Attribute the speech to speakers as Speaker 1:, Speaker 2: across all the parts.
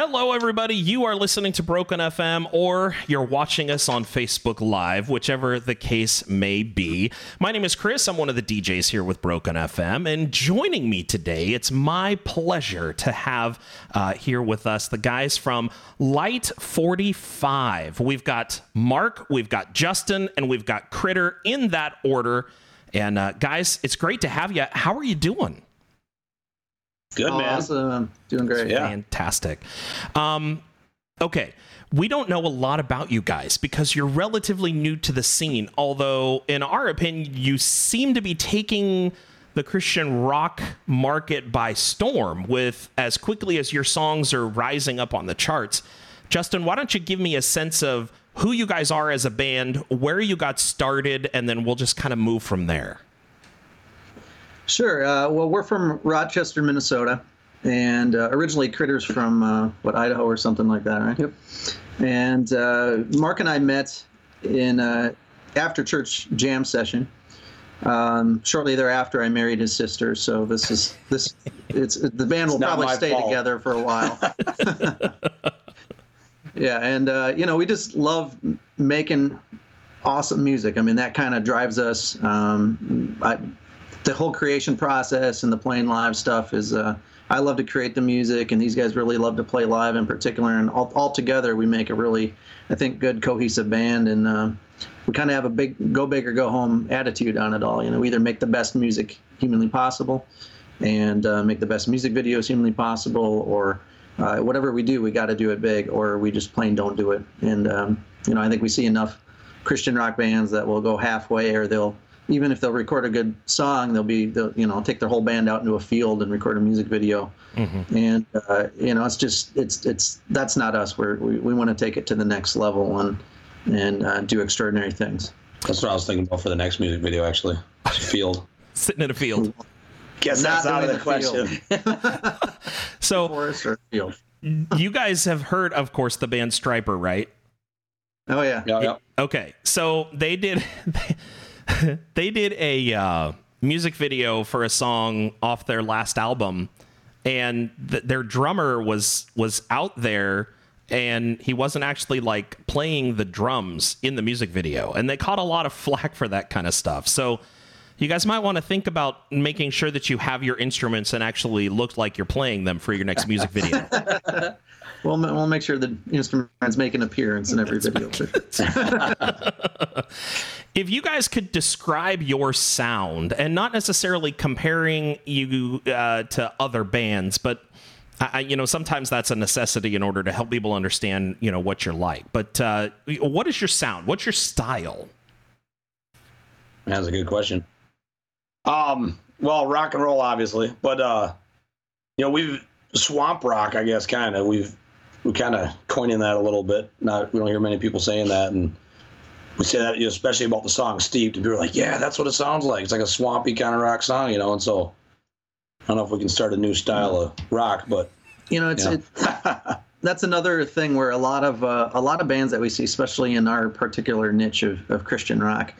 Speaker 1: Hello, everybody. You are listening to Broken FM, or you're watching us on Facebook Live, whichever the case may be. My name is Chris. I'm one of the DJs here with Broken FM, and joining me today, it's my pleasure to have uh, here with us the guys from Light 45. We've got Mark, we've got Justin, and we've got Critter in that order. And uh, guys, it's great to have you. How are you doing?
Speaker 2: Good man.
Speaker 3: Awesome. Doing great.
Speaker 2: Yeah.
Speaker 1: Fantastic. Um, okay. We don't know a lot about you guys because you're relatively new to the scene, although, in our opinion, you seem to be taking the Christian rock market by storm with as quickly as your songs are rising up on the charts. Justin, why don't you give me a sense of who you guys are as a band, where you got started, and then we'll just kind of move from there.
Speaker 3: Sure. Uh, well, we're from Rochester, Minnesota, and uh, originally Critters from uh, what Idaho or something like that, right?
Speaker 2: Yep.
Speaker 3: And uh, Mark and I met in uh, after church jam session. Um, shortly thereafter, I married his sister. So this is this. It's the band will probably stay
Speaker 2: fault.
Speaker 3: together for a while. yeah, and uh, you know we just love making awesome music. I mean that kind of drives us. Um, I, the whole creation process and the playing live stuff is. Uh, I love to create the music, and these guys really love to play live in particular. And all, all together, we make a really, I think, good cohesive band. And uh, we kind of have a big go big or go home attitude on it all. You know, we either make the best music humanly possible, and uh, make the best music videos humanly possible, or uh, whatever we do, we got to do it big, or we just plain don't do it. And um, you know, I think we see enough Christian rock bands that will go halfway, or they'll even if they'll record a good song, they'll be they'll, you know take their whole band out into a field and record a music video. And uh, you know, it's just it's it's that's not us. We're, we we want to take it to the next level and and uh, do extraordinary things.
Speaker 2: That's what I was thinking about for the next music video, actually. Field.
Speaker 1: Sitting in a field.
Speaker 2: Guess
Speaker 3: Not
Speaker 2: that's out of the
Speaker 3: the
Speaker 2: question.
Speaker 1: So
Speaker 3: Forest or field.
Speaker 1: you guys have heard, of course, the band Stryper, right?
Speaker 3: Oh yeah.
Speaker 2: yeah, yeah.
Speaker 1: Okay, so they did they did a uh, music video for a song off their last album, and th- their drummer was was out there, and he wasn't actually like playing the drums in the music video, and they caught a lot of flack for that kind of stuff. So. You guys might want to think about making sure that you have your instruments and actually look like you're playing them for your next music video.
Speaker 3: We'll we'll make sure the instruments make an appearance in every video.
Speaker 1: If you guys could describe your sound and not necessarily comparing you uh, to other bands but I, you know sometimes that's a necessity in order to help people understand you know what you're like but uh, what is your sound what's your style
Speaker 2: That's a good question. Um, well, rock and roll, obviously, but uh, you know, we've swamp rock, I guess, kind of. We've we kind of coining that a little bit. Not we don't hear many people saying that, and we say that you know, especially about the song "Steeped." And people are like, "Yeah, that's what it sounds like. It's like a swampy kind of rock song, you know." And so, I don't know if we can start a new style of rock, but
Speaker 3: You know, it's
Speaker 2: Yeah.
Speaker 3: it, that's another thing where a lot of uh, a lot of bands that we see, especially in our particular niche of, of Christian rock,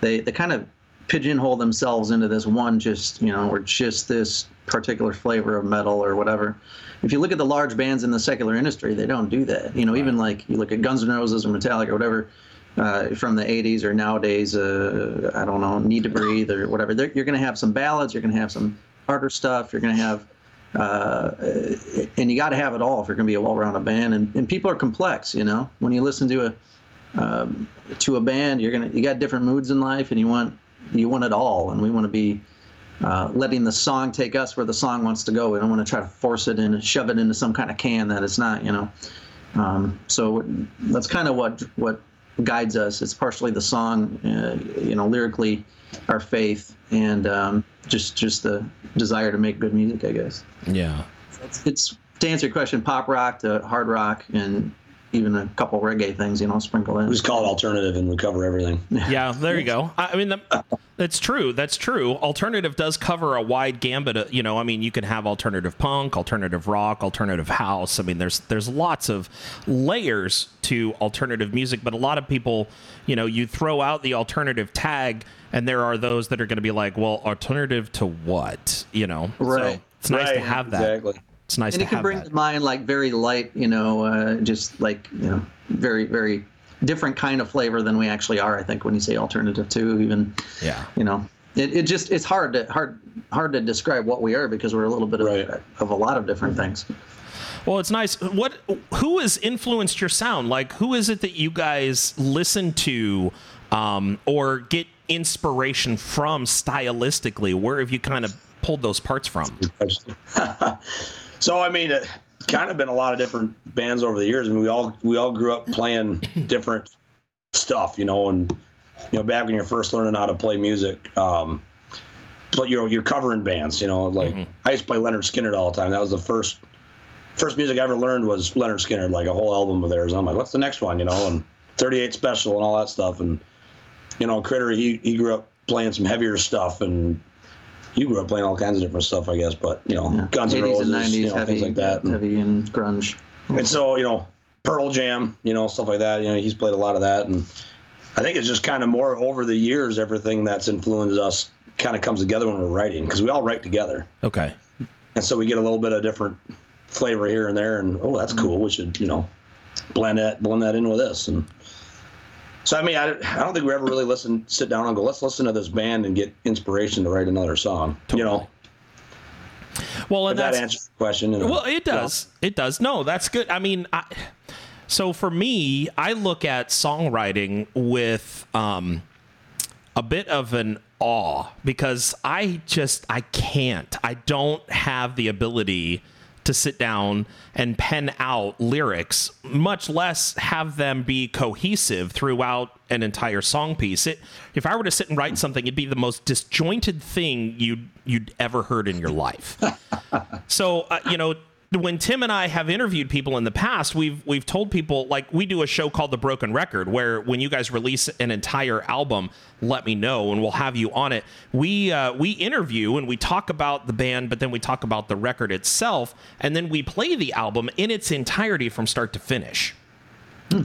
Speaker 3: they they kind of pigeonhole themselves into this one just you know or just this particular flavor of metal or whatever. If you look at the large bands in the secular industry, they don't do that. You know, even like you look at Guns N' Roses or Metallica or whatever. Uh, from the 80s or nowadays, uh, I don't know, Need to Breathe or whatever. They're, you're going to have some ballads, you're going to have some harder stuff, you're going to have uh, and you got to have it all if you're going to be a well-rounded band. And, and people are complex, you know. When you listen to a um, to a band, you're gonna you got different moods in life, and you want you want it all. And we want to be uh, letting the song take us where the song wants to go. We don't want to try to force it in and shove it into some kind of can that it's not, you know. Um, so that's kind of what what guides us. It's partially the song, uh, you know, lyrically, our faith, and um, just just the desire to make good music, I guess
Speaker 1: yeah
Speaker 3: it's, it's to answer your question, pop rock to hard rock, and even a couple reggae things, you know, sprinkle in.
Speaker 2: we just call it alternative and we cover everything.
Speaker 1: yeah there you go i I mean that, that's true that's true alternative does cover a wide gambit of, you know i mean you can have alternative punk alternative rock alternative house i mean there's there's lots of layers to alternative music but a lot of people you know you throw out the alternative tag and there are those that are going to be like well alternative to what you know
Speaker 3: Right.
Speaker 1: so it's nice to have that
Speaker 2: Exactly.
Speaker 1: It's nice
Speaker 3: and
Speaker 1: to
Speaker 3: it can
Speaker 1: have
Speaker 3: bring
Speaker 1: that.
Speaker 3: to mind like very light, you know, uh, just like you know, very very different kind of flavor than we actually are. I think when you say alternative too, even
Speaker 1: Yeah.
Speaker 3: you know, it, it just it's hard to hard hard to describe what we are because we're a little bit of, of a lot of different things.
Speaker 1: Well, it's nice. What? Who has influenced your sound? Like, who is it that you guys listen to, um, or get inspiration from stylistically? Where have you kind of pulled those parts from?
Speaker 2: so I mean, it kind of been a lot of different bands over the years. I mean, we all we all grew up playing different stuff, you know, and you know, back when you're first learning how to play music, um, but you're you're covering bands, you know, like I used to play Lynyrd Skynyrd all the time. That was the first first music I ever learned was Lynyrd Skynyrd, like a whole album of theirs. I'm like, what's the next one, you know, and 38 Special and all that stuff, and you know, Critter, he he grew up playing some heavier stuff and. You grew up playing all kinds of different stuff, I guess, but you know,
Speaker 3: Yeah.
Speaker 2: Guns N' Roses,
Speaker 3: and 90s,
Speaker 2: you know,
Speaker 3: heavy,
Speaker 2: things like that. And-
Speaker 3: heavy and grunge.
Speaker 2: and so, you know, Pearl Jam, you know, stuff like that. You know, he's played a lot of that, and I think it's just kind of more over the years, everything that's influenced us kind of comes together when we're writing because we all write together,
Speaker 1: Okay.
Speaker 2: and so we get a little bit of different flavor here and there, and oh, that's mm. cool. We should, you know, blend that blend that in with this, and so I mean, I, I don't think we ever really listen, sit down and go, let's listen to this band and get inspiration to write another song. You know,
Speaker 1: Well, and
Speaker 2: that answers the question. you know.
Speaker 1: Well, it does. It does. No, that's good. I mean, I, so for me, I look at songwriting with um, a bit of an awe because I just I can't. I don't have the ability to sit down and pen out lyrics, much less have them be cohesive throughout an entire song piece. It, if I were to sit and write something, it'd be the most disjointed thing you'd you'd ever heard in your life. So uh, you know, when Tim and I have interviewed people in the past, we've we've told people like we do a show called The Broken Record, where when you guys release an entire album, let me know and we'll have you on it. We uh, we interview and we talk about the band, but then we talk about the record itself, and then we play the album in its entirety from start to finish.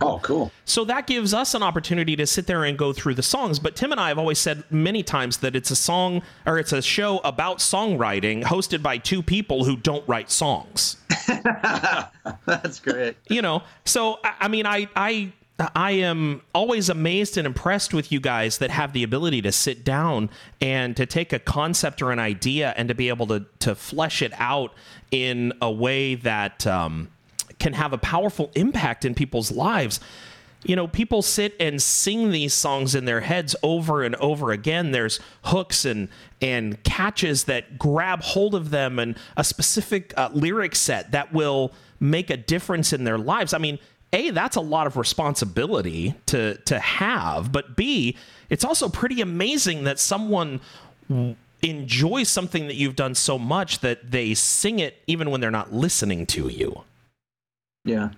Speaker 2: Oh, cool.
Speaker 1: So that gives us an opportunity to sit there and go through the songs. But Tim and I have always said many times that it's a song or it's a show about songwriting hosted by two people who don't write songs.
Speaker 3: That's great.
Speaker 1: You know, so I, I mean, I, I, I am always amazed and impressed with you guys that have the ability to sit down and to take a concept or an idea and to be able to to flesh it out in a way that um, can have a powerful impact in people's lives. You know, people sit and sing these songs in their heads over and over again. There's hooks and and catches that grab hold of them, and a specific uh, lyric set that will make a difference in their lives. I mean, a that's a lot of responsibility to to have, but b it's also pretty amazing that someone enjoys something that you've done so much that they sing it even when they're not listening to you.
Speaker 3: Yeah,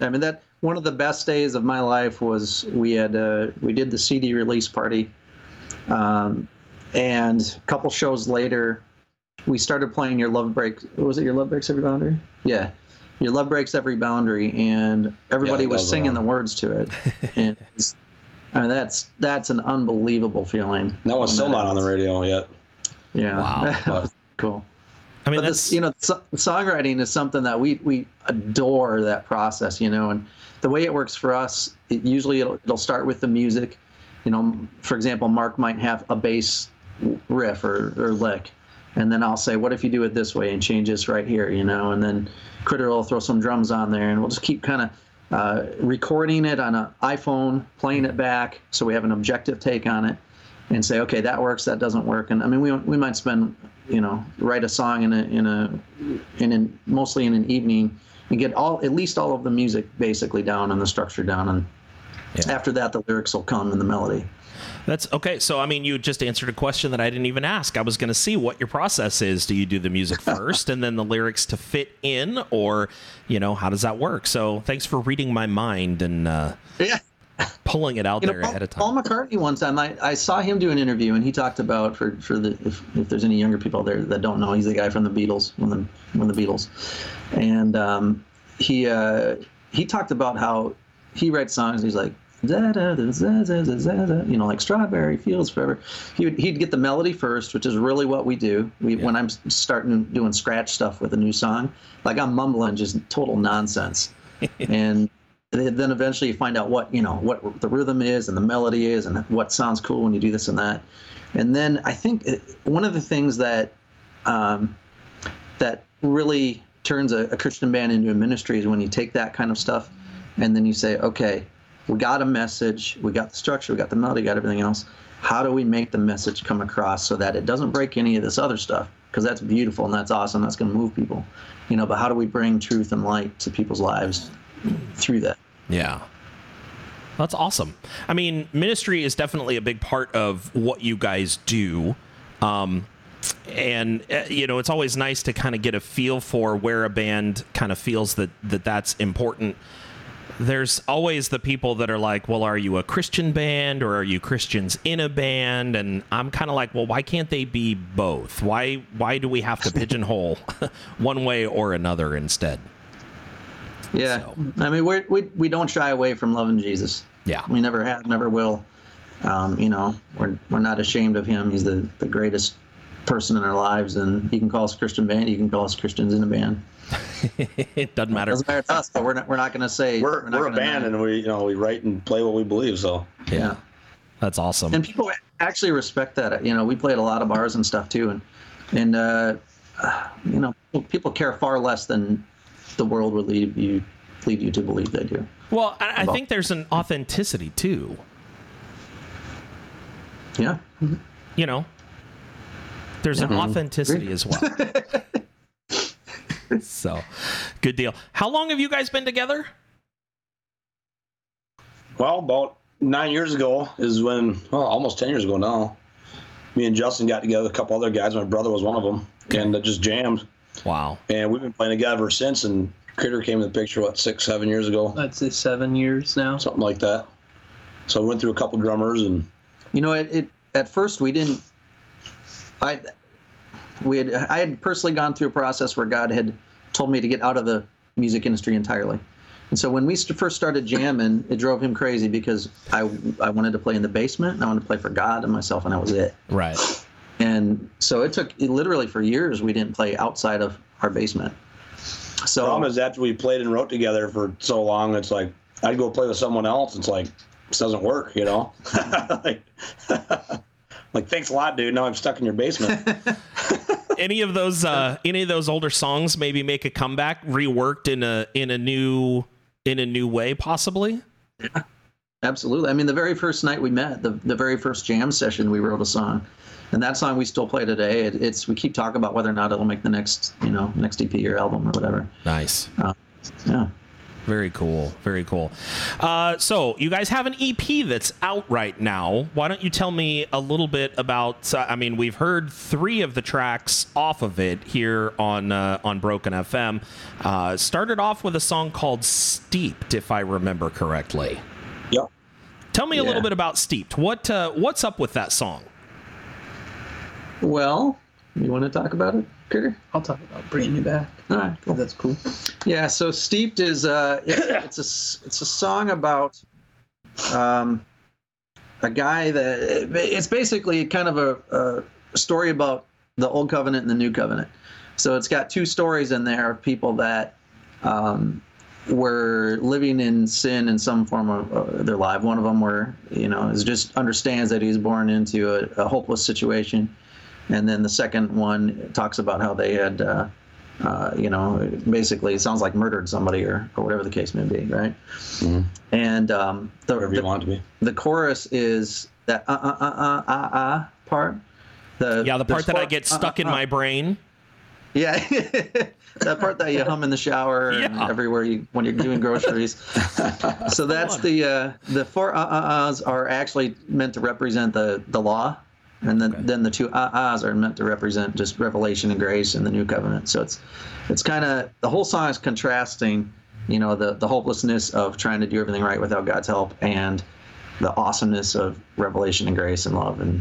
Speaker 3: I mean that one of the best days of my life was we had uh, we did the CD release party, um, and a couple shows later, we started playing your love break. Was it your love breaks every boundary? Yeah, your love breaks every boundary, and everybody
Speaker 2: that
Speaker 3: was
Speaker 2: was
Speaker 3: singing
Speaker 2: one.
Speaker 3: the words to it, and it's- I mean that's that's an unbelievable feeling.
Speaker 2: That one's still not on the radio yet.
Speaker 3: Yeah.
Speaker 1: Wow.
Speaker 3: Cool.
Speaker 1: I mean,
Speaker 3: but
Speaker 1: that's
Speaker 3: this, you know, so- songwriting is something that we we adore that process, you know, and the way it works for us, it usually it'll, it'll start with the music. You know, for example, Mark might have a bass riff or, or lick, and then I'll say, "What if you do it this way and change this right here?" You know, and then Critter will throw some drums on there, and we'll just keep kind of uh, recording it on an iPhone, playing it back, so we have an objective take on it, and say, "Okay, that works, that doesn't work." And I mean, we we might spend, you know, write a song in a in a in an mostly in an evening and get all at least all of the music basically down and the structure down, and after that, the lyrics will come and the melody.
Speaker 1: That's okay. So, I mean, you just answered a question that I didn't even ask. I was going to see what your process is. Do you do the music first and then the lyrics to fit in, or, you know, how does that work? So, thanks for reading my mind and uh,
Speaker 3: Yeah.
Speaker 1: pulling it out
Speaker 3: you
Speaker 1: there know,
Speaker 3: Paul,
Speaker 1: ahead of time.
Speaker 3: Paul McCartney one time, I, I saw him do an interview and he talked about for for the if, if there's any younger people there that don't know, he's the guy from the Beatles one the when the Beatles, and um, he uh, he talked about how he writes songs. He's like. Da, da, da, you know, like strawberry fields forever. He would, he'd get the melody first, which is really what we do. We, yeah. When I'm starting doing scratch stuff with a new song, like I'm mumbling just total nonsense. and then eventually you find out what you know what the rhythm is and the melody is and what sounds cool when you do this and that. And then I think one of the things that um, that really turns a, a Christian band into a ministry is when you take that kind of stuff and then you say, okay, we got a message, we got the structure, we got the melody, got everything else. How do we make the message come across so that it doesn't break any of this other stuff? Because that's beautiful and that's awesome. That's going to move people, you know. But how do we bring truth and light to people's lives through that?
Speaker 1: Yeah. That's awesome. I mean, ministry is definitely a big part of what you guys do. Um, and uh, you know, it's always nice to kind of get a feel for where a band kind of feels that, that that's important. There's always the people that are like, "Well, are you a Christian band or are you Christians in a band?" And I'm kind of like, "Well, why can't they be both? Why why do we have to pigeonhole one way or another instead?"
Speaker 3: Yeah,
Speaker 1: So-
Speaker 3: I mean, we're, we we don't shy away from loving Jesus.
Speaker 1: Yeah.
Speaker 3: We never have, never will. Um, you know, we're we're not ashamed of him. He's the the greatest person in our lives, and he can call us Christian band. He can call us Christians in a band.
Speaker 1: it doesn't matter.
Speaker 3: Doesn't matter to us, but we're not we're not going to say
Speaker 2: We're,
Speaker 3: not
Speaker 2: we're a band
Speaker 3: deny
Speaker 2: and we you know we write and play what we believe. So
Speaker 3: yeah.
Speaker 1: That's awesome.
Speaker 3: and people actually respect that. You know, we play at a lot of bars and stuff too, and and uh, you know, people care far less than the world would lead you lead you to believe they do.
Speaker 1: Well, I, I think there's an authenticity too.
Speaker 3: Yeah,
Speaker 1: You know, there's an authenticity
Speaker 3: Agree.
Speaker 1: as well. so, good deal. How long have you guys been together?
Speaker 2: well, about nine years ago is when well almost ten years ago now. Me and Justin got together, a couple other guys. My brother was one of them, and uh, just jammed.
Speaker 1: Wow.
Speaker 2: And we've been playing together ever since. And Critter came in the picture what six, seven years ago,
Speaker 4: I'd say seven years now.
Speaker 2: something like that. So we went through a couple drummers and
Speaker 3: You know, it, it at first we didn't. I we had I had personally gone through a process where God had told me to get out of the music industry entirely, and so when we st- first started jamming, it drove him crazy because I I wanted to play in the basement and I wanted to play for God and myself, and that was it.
Speaker 1: Right.
Speaker 3: And so it took it literally for years we didn't play outside of our basement. So
Speaker 2: problem is after we played and wrote together for so long, it's like I'd go play with someone else. It's like this doesn't work, you know. like, like thanks a lot, dude. Now I'm stuck in your basement.
Speaker 1: Any of those uh any of those older songs maybe make a comeback, reworked in a in a new in a new way possibly?
Speaker 3: Absolutely. I mean, the very first night we met, the, the very first jam session, we wrote a song, and that song we still play today. It, it's we keep talking about whether or not it'll make the next, you know, next EP or album or whatever.
Speaker 1: Nice.
Speaker 3: Yeah.
Speaker 1: Very cool. Very cool. Uh, so, you guys have an EP that's out right now. Why don't you tell me a little bit about? Uh, I mean, we've heard three of the tracks off of it here on uh, on Broken FM. Uh, started off with a song called "Steeped," if I remember correctly.
Speaker 2: Yep.
Speaker 1: Tell me a little bit about "Steeped." What uh, what's up with that song?
Speaker 3: Well, you want to talk about it, Critter?
Speaker 4: I'll talk about bringing you back.
Speaker 3: All right. Cool.
Speaker 4: That's cool.
Speaker 3: Yeah. So "Steeped" is uh, it's, it's a s- it's a song about um, a guy that it's basically kind of a, a story about the old covenant and the new covenant. So it's got two stories in there of people that um, were living in sin in some form of uh, their life. One of them were, you know, is just understands that he's born into a, a hopeless situation, and then the second one talks about how they had. Uh, uh, you know, basically, it sounds like murdered somebody or, or whatever the case may be, right?
Speaker 2: Mhm.
Speaker 3: And um, the,
Speaker 2: Whatever you
Speaker 3: the,
Speaker 2: want to be.
Speaker 3: the chorus is that uh uh uh uh uh, uh part. The,
Speaker 1: Yeah, the part
Speaker 3: there's
Speaker 1: that I
Speaker 3: four-
Speaker 1: get
Speaker 3: uh,
Speaker 1: stuck
Speaker 3: uh,
Speaker 1: in
Speaker 3: uh.
Speaker 1: my brain.
Speaker 3: Yeah, that part that you hum in the shower and everywhere you when you're doing groceries. so that's the uh, the four uh uh uhs are actually meant to represent the the law, and then then the two uh uhs are meant to represent just revelation and grace in the new covenant. So it's it's kind of the whole song is contrasting, you know, the the hopelessness of trying to do everything right without God's help and the awesomeness of revelation and grace and love and